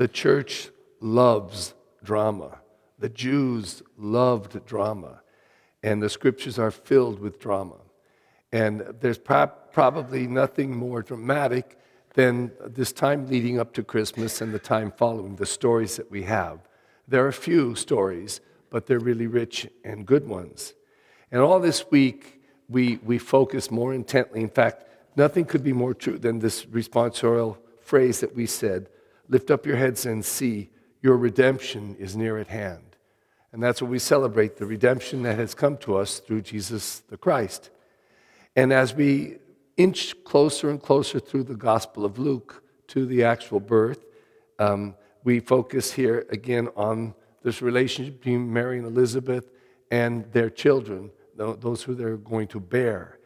The church loves drama. The Jews loved drama. And the scriptures are filled with drama. And there's pro- probably nothing more dramatic than this time leading up to Christmas and the time following, the stories that we have. There are few stories, but they're really rich and good ones. And all this week, we, we focus more intently. In fact, nothing could be more true than this responsorial phrase that we said lift up your heads and see, your redemption is near at hand. And that's what we celebrate the redemption that has come to us through Jesus the Christ. And as we inch closer and closer through the Gospel of Luke to the actual birth, um, we focus here again on this relationship between Mary and Elizabeth and their children, those who they're going to bear.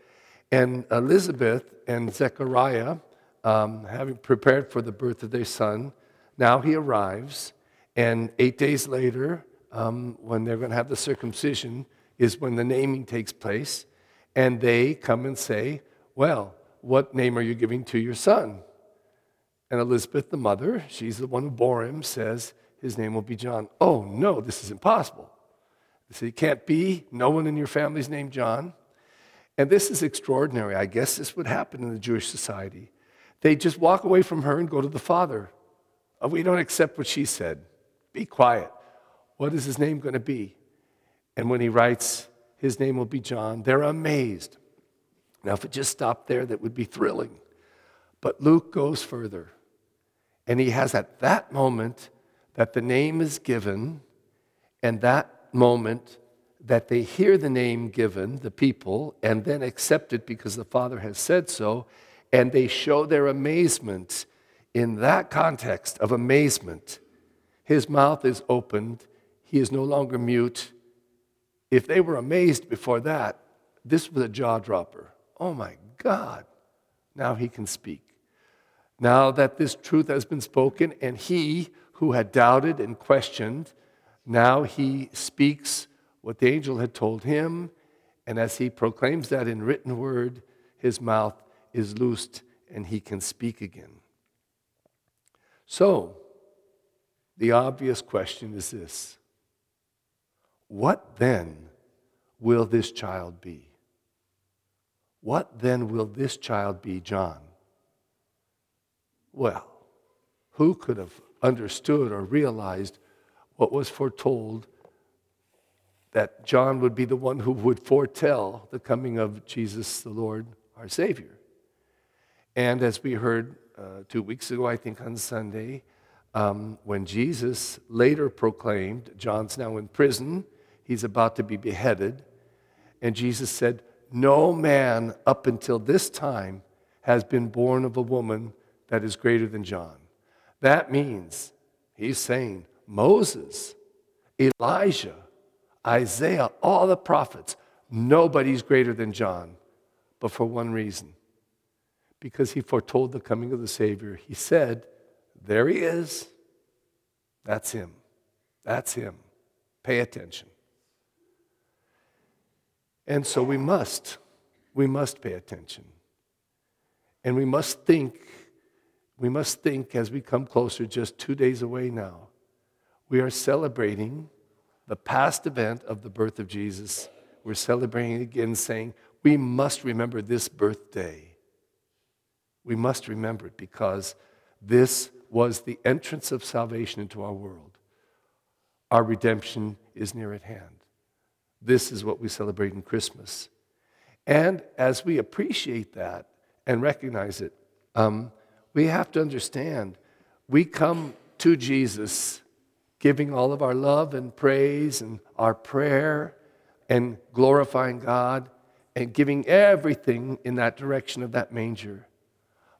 And Elizabeth and Zechariah, um, having prepared for the birth of their son, now he arrives, and eight days later, um, when they're going to have the circumcision, is when the naming takes place. And they come and say, Well, what name are you giving to your son? And Elizabeth, the mother, she's the one who bore him, says, His name will be John. Oh, no, this is impossible. They say, It can't be. No one in your family's named John. And this is extraordinary. I guess this would happen in the Jewish society. They just walk away from her and go to the father. Oh, we don't accept what she said. Be quiet. What is his name going to be? And when he writes, his name will be John, they're amazed. Now, if it just stopped there, that would be thrilling. But Luke goes further. And he has at that moment that the name is given, and that moment that they hear the name given, the people, and then accept it because the Father has said so, and they show their amazement in that context of amazement. His mouth is opened, he is no longer mute. If they were amazed before that, this was a jaw dropper. Oh my God, now he can speak. Now that this truth has been spoken, and he who had doubted and questioned, now he speaks what the angel had told him, and as he proclaims that in written word, his mouth is loosed and he can speak again. So, the obvious question is this What then will this child be? What then will this child be, John? Well, who could have understood or realized what was foretold that John would be the one who would foretell the coming of Jesus the Lord, our Savior. And as we heard uh, two weeks ago, I think on Sunday, um, when Jesus later proclaimed, John's now in prison, he's about to be beheaded, and Jesus said, No man up until this time has been born of a woman that is greater than John. That means, he's saying, Moses, Elijah, Isaiah, all the prophets, nobody's greater than John, but for one reason because he foretold the coming of the Savior. He said, There he is. That's him. That's him. Pay attention. And so we must, we must pay attention. And we must think, we must think as we come closer, just two days away now. We are celebrating the past event of the birth of Jesus, we're celebrating again, saying, we must remember this birthday. We must remember it because this was the entrance of salvation into our world. Our redemption is near at hand. This is what we celebrate in Christmas. And as we appreciate that and recognize it, um, we have to understand we come to Jesus giving all of our love and praise and our prayer and glorifying God and giving everything in that direction of that manger.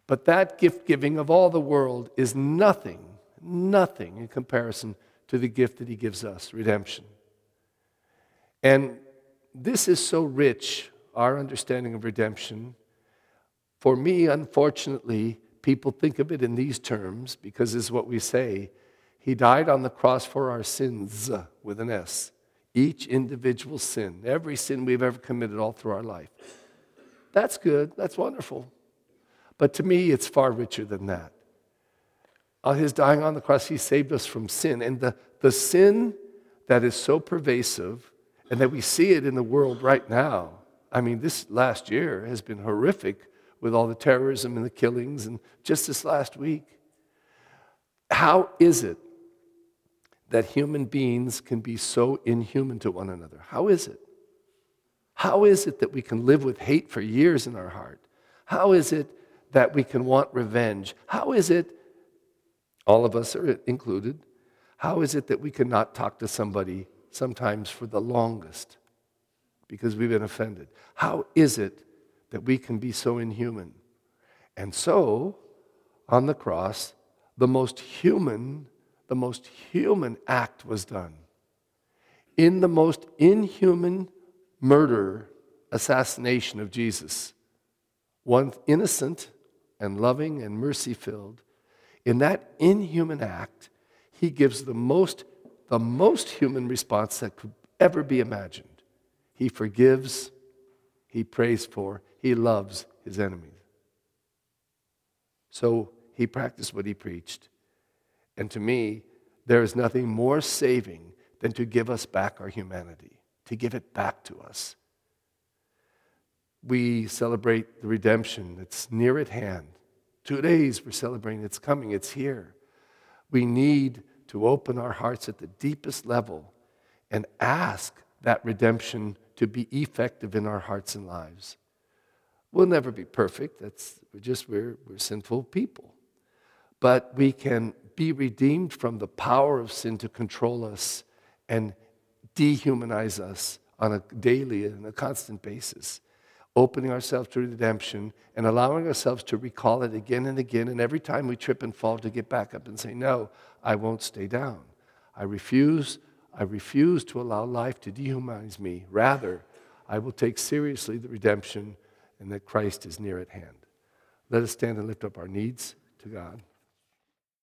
But that gift giving of all the world is nothing, nothing in comparison to the gift that He gives us redemption. And this is so rich, our understanding of redemption. For me, unfortunately, people think of it in these terms because it's what we say he died on the cross for our sins uh, with an S. Each individual sin, every sin we've ever committed all through our life. That's good, that's wonderful. But to me, it's far richer than that. On his dying on the cross, he saved us from sin. And the, the sin that is so pervasive and that we see it in the world right now. I mean, this last year has been horrific with all the terrorism and the killings, and just this last week. How is it that human beings can be so inhuman to one another? How is it? How is it that we can live with hate for years in our heart? How is it that we can want revenge? How is it, all of us are included, how is it that we cannot talk to somebody sometimes for the longest because we've been offended? How is it that we can be so inhuman? And so, on the cross, the most human, the most human act was done. In the most inhuman murder, assassination of Jesus, one innocent and loving and mercy filled, in that inhuman act, he gives the most, the most human response that could ever be imagined. He forgives, he prays for, he loves his enemies. So he practiced what he preached. And to me, there is nothing more saving than to give us back our humanity, to give it back to us. We celebrate the redemption, it's near at hand. Two days we're celebrating, it's coming, it's here. We need to open our hearts at the deepest level and ask that redemption to be effective in our hearts and lives. We'll never be perfect. That's we're just we're, we're sinful people. But we can be redeemed from the power of sin to control us and dehumanize us on a daily and a constant basis opening ourselves to redemption and allowing ourselves to recall it again and again. And every time we trip and fall, to get back up and say, No, I won't stay down. I refuse. I refuse to allow life to dehumanize me. Rather, I will take seriously the redemption and that Christ is near at hand. Let us stand and lift up our needs to God.